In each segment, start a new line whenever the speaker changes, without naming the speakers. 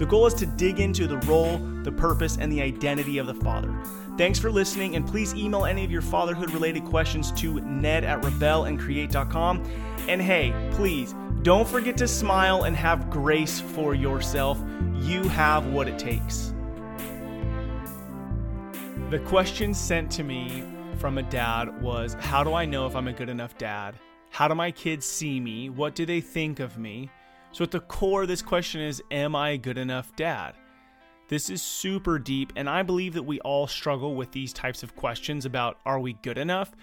The goal is to dig into the role, the purpose, and the identity of the father. Thanks for listening, and please email any of your fatherhood related questions to ned at rebelandcreate.com. And hey, please don't forget to smile and have grace for yourself. You have what it takes. The question sent to me from a dad was How do I know if I'm a good enough dad? How do my kids see me? What do they think of me? So, at the core this question is Am I a good enough dad? This is super deep, and I believe that we all struggle with these types of questions about are we good enough?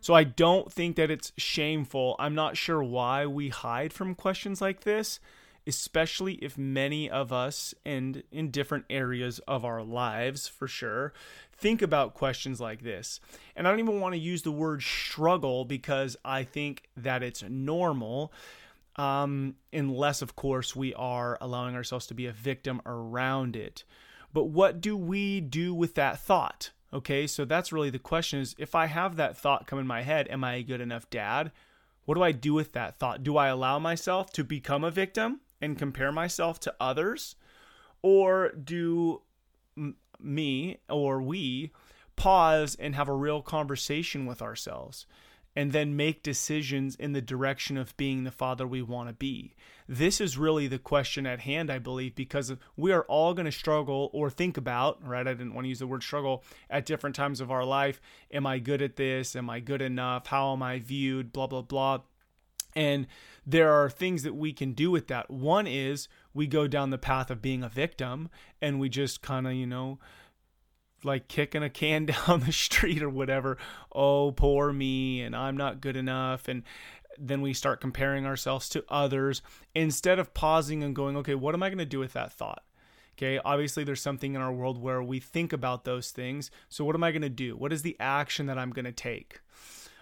So, I don't think that it's shameful. I'm not sure why we hide from questions like this, especially if many of us, and in different areas of our lives for sure, think about questions like this. And I don't even want to use the word struggle because I think that it's normal um, unless, of course, we are allowing ourselves to be a victim around it. But what do we do with that thought? Okay, so that's really the question is if I have that thought come in my head, am I a good enough dad? What do I do with that thought? Do I allow myself to become a victim and compare myself to others? Or do m- me or we pause and have a real conversation with ourselves? And then make decisions in the direction of being the father we want to be? This is really the question at hand, I believe, because we are all going to struggle or think about, right? I didn't want to use the word struggle at different times of our life. Am I good at this? Am I good enough? How am I viewed? Blah, blah, blah. And there are things that we can do with that. One is we go down the path of being a victim and we just kind of, you know, like kicking a can down the street or whatever. Oh, poor me, and I'm not good enough. And then we start comparing ourselves to others instead of pausing and going, okay, what am I going to do with that thought? Okay, obviously, there's something in our world where we think about those things. So, what am I going to do? What is the action that I'm going to take?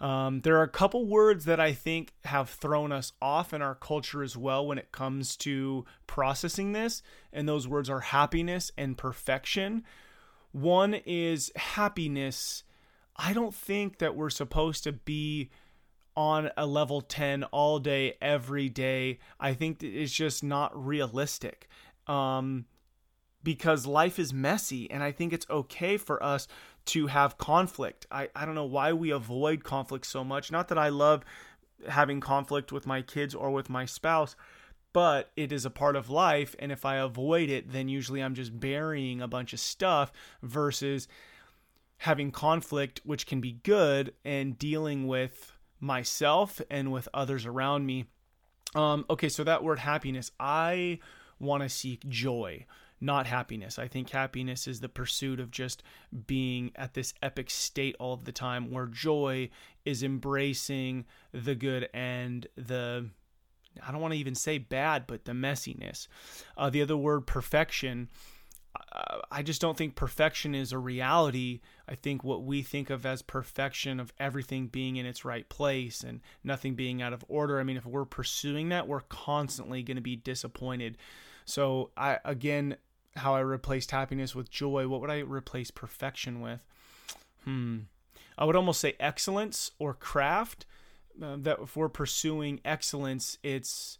Um, there are a couple words that I think have thrown us off in our culture as well when it comes to processing this, and those words are happiness and perfection. One is happiness. I don't think that we're supposed to be on a level 10 all day, every day. I think it's just not realistic. Um, because life is messy, and I think it's okay for us to have conflict. I, I don't know why we avoid conflict so much. Not that I love having conflict with my kids or with my spouse, but it is a part of life. And if I avoid it, then usually I'm just burying a bunch of stuff versus having conflict, which can be good, and dealing with myself and with others around me. Um, okay, so that word happiness, I want to seek joy, not happiness. I think happiness is the pursuit of just being at this epic state all of the time, where joy is embracing the good and the I don't want to even say bad, but the messiness. Uh, the other word, perfection. I just don't think perfection is a reality. I think what we think of as perfection of everything being in its right place and nothing being out of order. I mean, if we're pursuing that, we're constantly going to be disappointed. So, I again, how I replaced happiness with joy, what would I replace perfection with? Hmm. I would almost say excellence or craft uh, that for pursuing excellence, it's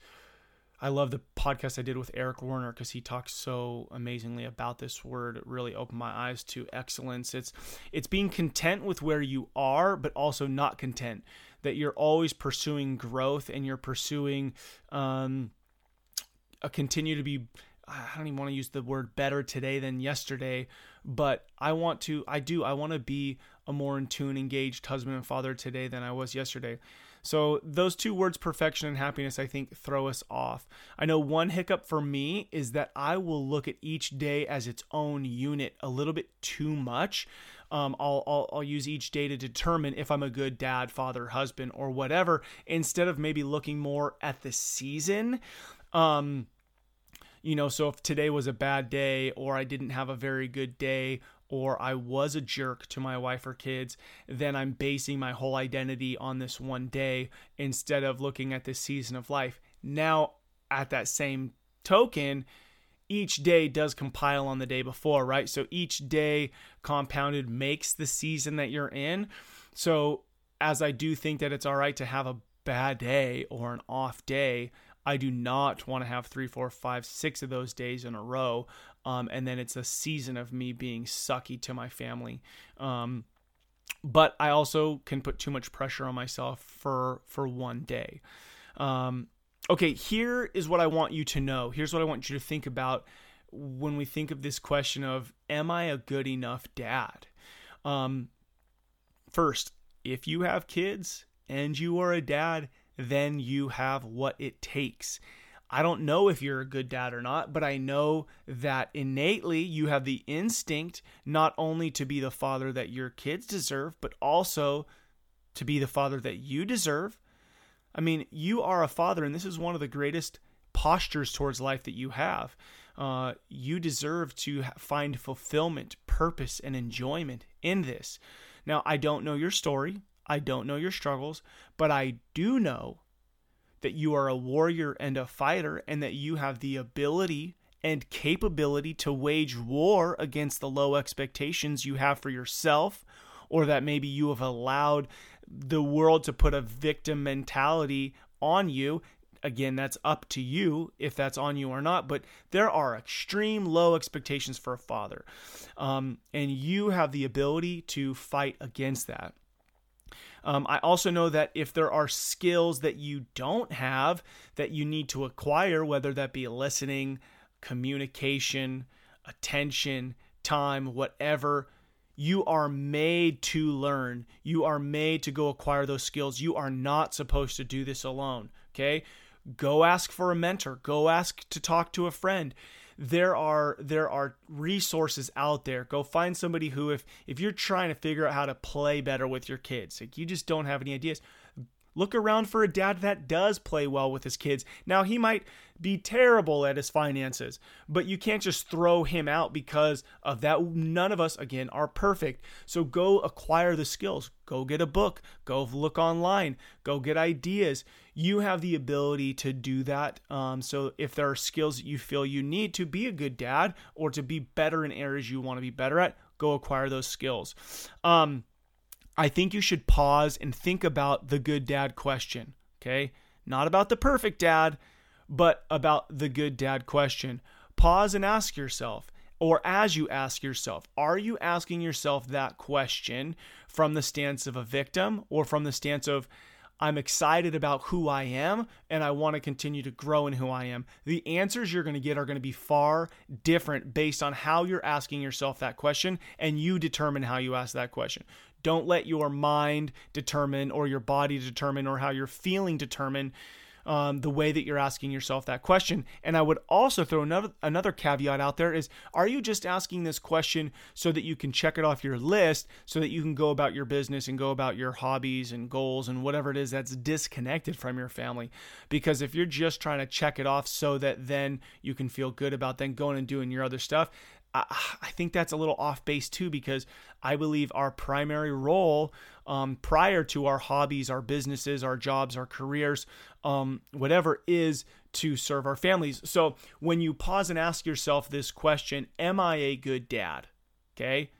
I love the podcast I did with Eric Warner because he talks so amazingly about this word. It really opened my eyes to excellence. It's it's being content with where you are, but also not content. That you're always pursuing growth and you're pursuing um, a continue to be. I don't even want to use the word better today than yesterday, but I want to. I do. I want to be a more in tune, engaged husband and father today than I was yesterday. So those two words, perfection and happiness, I think throw us off. I know one hiccup for me is that I will look at each day as its own unit a little bit too much. Um, I'll, I'll, I'll use each day to determine if I'm a good dad, father, husband, or whatever, instead of maybe looking more at the season. Um, you know, so if today was a bad day or I didn't have a very good day or I was a jerk to my wife or kids, then I'm basing my whole identity on this one day instead of looking at this season of life. Now, at that same token, each day does compile on the day before, right? So each day compounded makes the season that you're in. So, as I do think that it's all right to have a bad day or an off day, I do not want to have three, four, five, six of those days in a row. Um, and then it's a season of me being sucky to my family. Um, but I also can put too much pressure on myself for for one day. Um, okay, here is what I want you to know. Here's what I want you to think about when we think of this question of am I a good enough dad? Um, first, if you have kids and you are a dad, then you have what it takes. I don't know if you're a good dad or not, but I know that innately you have the instinct not only to be the father that your kids deserve, but also to be the father that you deserve. I mean, you are a father, and this is one of the greatest postures towards life that you have. Uh, you deserve to find fulfillment, purpose, and enjoyment in this. Now, I don't know your story. I don't know your struggles, but I do know that you are a warrior and a fighter and that you have the ability and capability to wage war against the low expectations you have for yourself or that maybe you have allowed the world to put a victim mentality on you. Again that's up to you if that's on you or not but there are extreme low expectations for a father. Um, and you have the ability to fight against that um, I also know that if there are skills that you don't have that you need to acquire, whether that be listening, communication, attention, time, whatever, you are made to learn. You are made to go acquire those skills. You are not supposed to do this alone. Okay. Go ask for a mentor. Go ask to talk to a friend there are there are resources out there. Go find somebody who if if you're trying to figure out how to play better with your kids, like you just don't have any ideas, look around for a dad that does play well with his kids. Now, he might be terrible at his finances, but you can't just throw him out because of that. None of us, again, are perfect. So go acquire the skills. Go get a book. Go look online. Go get ideas. You have the ability to do that. Um, so if there are skills that you feel you need to be a good dad or to be better in areas you want to be better at, go acquire those skills. Um, I think you should pause and think about the good dad question, okay? Not about the perfect dad, but about the good dad question. Pause and ask yourself, or as you ask yourself, are you asking yourself that question from the stance of a victim or from the stance of, I'm excited about who I am and I want to continue to grow in who I am. The answers you're going to get are going to be far different based on how you're asking yourself that question and you determine how you ask that question. Don't let your mind determine or your body determine or how you're feeling determine um, the way that you're asking yourself that question. And I would also throw another another caveat out there is are you just asking this question so that you can check it off your list so that you can go about your business and go about your hobbies and goals and whatever it is that's disconnected from your family? Because if you're just trying to check it off so that then you can feel good about then going and doing your other stuff, I, think that's a little off base too because I believe our primary role um, prior to our hobbies, our businesses, our jobs, our careers, um, whatever is to serve our families. So when you pause and ask yourself this question, Am I a good dad? Okay.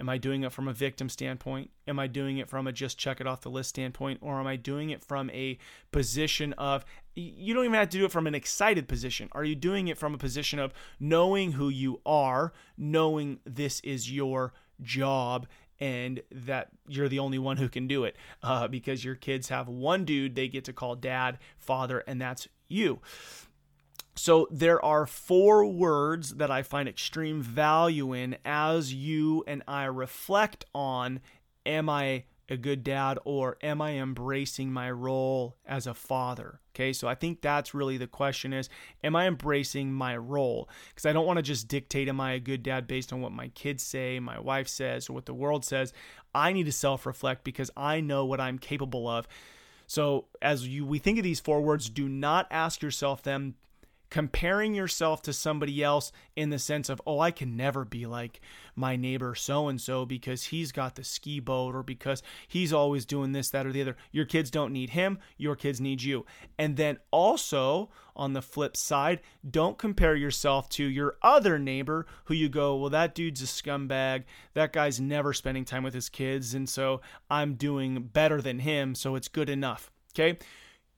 Am I doing it from a victim standpoint? Am I doing it from a just check it off the list standpoint? Or am I doing it from a position of, you don't even have to do it from an excited position. Are you doing it from a position of knowing who you are, knowing this is your job, and that you're the only one who can do it uh, because your kids have one dude they get to call dad, father, and that's you. So there are four words that I find extreme value in as you and I reflect on am I a good dad or am I embracing my role as a father? Okay, so I think that's really the question is am I embracing my role? Because I don't want to just dictate am I a good dad based on what my kids say, my wife says, or what the world says. I need to self reflect because I know what I'm capable of. So as you we think of these four words, do not ask yourself them comparing yourself to somebody else in the sense of, oh, I can never be like my neighbor so and so because he's got the ski boat or because he's always doing this, that, or the other. Your kids don't need him, your kids need you. And then also, on the flip side, don't compare yourself to your other neighbor who you go, well, that dude's a scumbag. That guy's never spending time with his kids. And so I'm doing better than him. So it's good enough. Okay.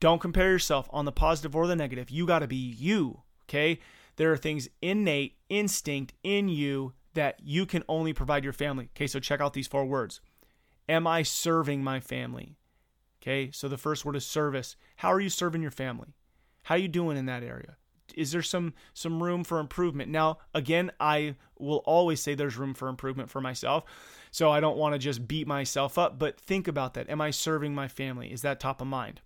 Don't compare yourself on the positive or the negative. You got to be you, okay? There are things innate, instinct in you that you can only provide your family. Okay, so check out these four words. Am I serving my family? Okay, so the first word is service. How are you serving your family? How are you doing in that area? Is there some some room for improvement? Now, again, I will always say there's room for improvement for myself. So I don't want to just beat myself up, but think about that. Am I serving my family? Is that top of mind?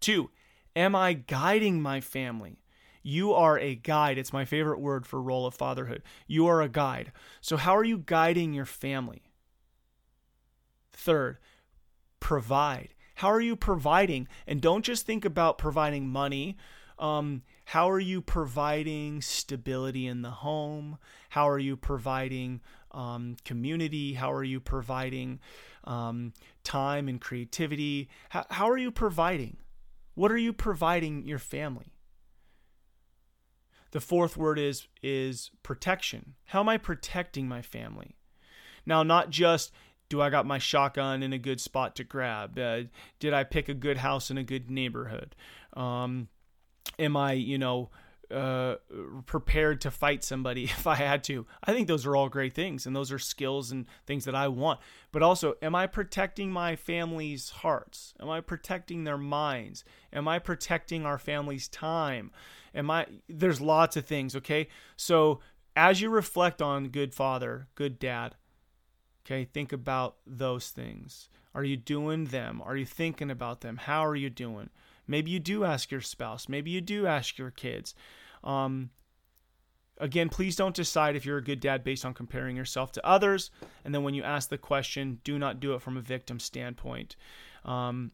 Two, am I guiding my family? You are a guide. It's my favorite word for role of fatherhood. You are a guide. So, how are you guiding your family? Third, provide. How are you providing? And don't just think about providing money. Um, how are you providing stability in the home? How are you providing um, community? How are you providing um, time and creativity? How, how are you providing? What are you providing your family? The fourth word is is protection. How am I protecting my family? Now, not just do I got my shotgun in a good spot to grab? Uh, did I pick a good house in a good neighborhood? Um, am I, you know, uh, prepared to fight somebody if I had to. I think those are all great things, and those are skills and things that I want. But also, am I protecting my family's hearts? Am I protecting their minds? Am I protecting our family's time? Am I? There's lots of things. Okay, so as you reflect on good father, good dad, okay, think about those things. Are you doing them? Are you thinking about them? How are you doing? Maybe you do ask your spouse. Maybe you do ask your kids. Um, again, please don't decide if you're a good dad based on comparing yourself to others. And then when you ask the question, do not do it from a victim standpoint. Um,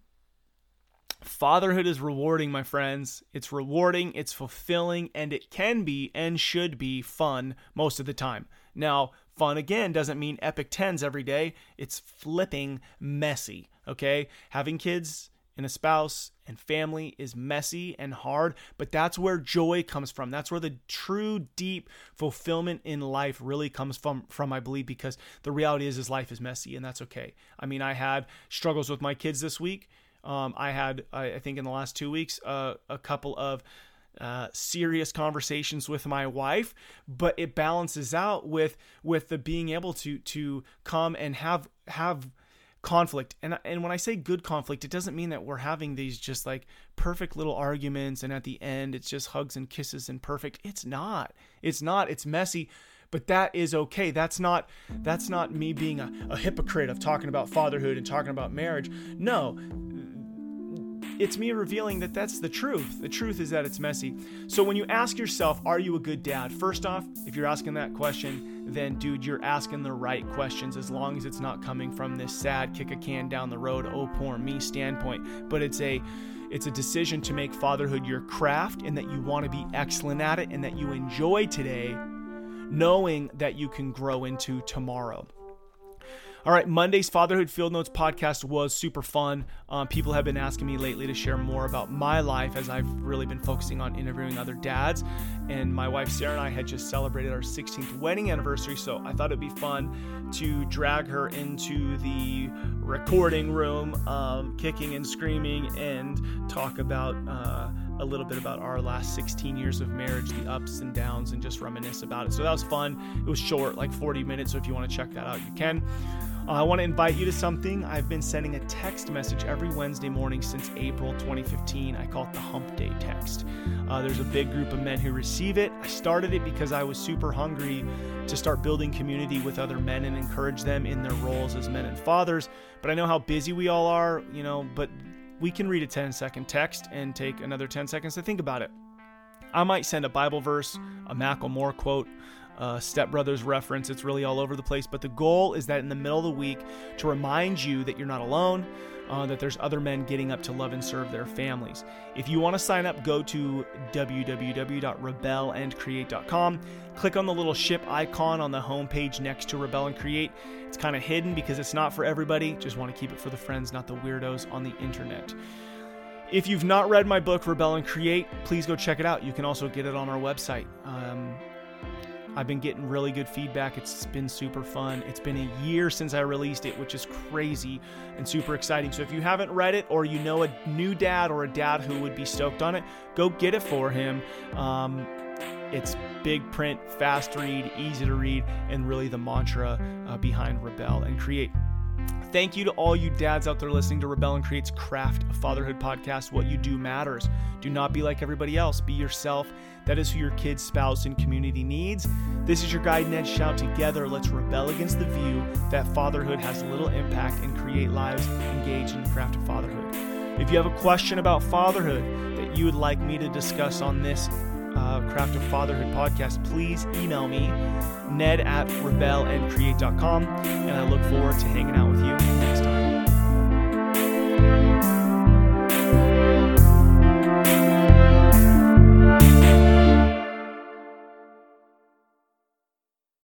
fatherhood is rewarding, my friends. It's rewarding, it's fulfilling, and it can be and should be fun most of the time. Now, fun again doesn't mean epic tens every day. It's flipping messy. Okay, having kids and a spouse and family is messy and hard, but that's where joy comes from. That's where the true deep fulfillment in life really comes from from I believe because the reality is is life is messy and that's okay. I mean, I had struggles with my kids this week. Um, I had I, I, think in the last 2 weeks uh, a couple of uh, serious conversations with my wife, but it balances out with with the being able to to come and have have conflict. And and when i say good conflict it doesn't mean that we're having these just like perfect little arguments and at the end it's just hugs and kisses and perfect. It's not. It's not. It's messy. But that is okay. That's not that's not me being a, a hypocrite of talking about fatherhood and talking about marriage. No. It's me revealing that that's the truth. The truth is that it's messy. So when you ask yourself, are you a good dad? First off, if you're asking that question, then dude, you're asking the right questions as long as it's not coming from this sad kick a can down the road, oh poor me standpoint, but it's a it's a decision to make fatherhood your craft and that you want to be excellent at it and that you enjoy today knowing that you can grow into tomorrow. All right, Monday's Fatherhood Field Notes podcast was super fun. Um, people have been asking me lately to share more about my life as I've really been focusing on interviewing other dads. And my wife Sarah and I had just celebrated our 16th wedding anniversary, so I thought it'd be fun to drag her into the recording room, um, kicking and screaming, and talk about. Uh, a little bit about our last 16 years of marriage, the ups and downs, and just reminisce about it. So that was fun. It was short, like 40 minutes. So if you want to check that out, you can. Uh, I want to invite you to something. I've been sending a text message every Wednesday morning since April 2015. I call it the Hump Day text. Uh, there's a big group of men who receive it. I started it because I was super hungry to start building community with other men and encourage them in their roles as men and fathers. But I know how busy we all are, you know, but we can read a 10 second text and take another 10 seconds to think about it. I might send a Bible verse, a Macklemore quote, uh, Step Brothers reference. It's really all over the place. But the goal is that in the middle of the week to remind you that you're not alone, uh, that there's other men getting up to love and serve their families. If you want to sign up, go to www.rebelandcreate.com. Click on the little ship icon on the homepage next to Rebel and Create. It's kind of hidden because it's not for everybody. Just want to keep it for the friends, not the weirdos on the internet. If you've not read my book, Rebel and Create, please go check it out. You can also get it on our website. Um, I've been getting really good feedback. It's been super fun. It's been a year since I released it, which is crazy and super exciting. So if you haven't read it or you know a new dad or a dad who would be stoked on it, go get it for him. Um, it's big print, fast read, easy to read, and really the mantra uh, behind Rebel and Create. Thank you to all you dads out there listening to Rebel and Create's Craft Fatherhood podcast. What you do matters. Do not be like everybody else. Be yourself. That is who your kids, spouse, and community needs. This is your guide, Ned Schaut. Together, let's rebel against the view that fatherhood has little impact and create lives engaged in the craft of fatherhood. If you have a question about fatherhood that you would like me to discuss on this uh, Craft of Fatherhood podcast, please email me, ned at rebelandcreate.com, and I look forward to hanging out with you next time.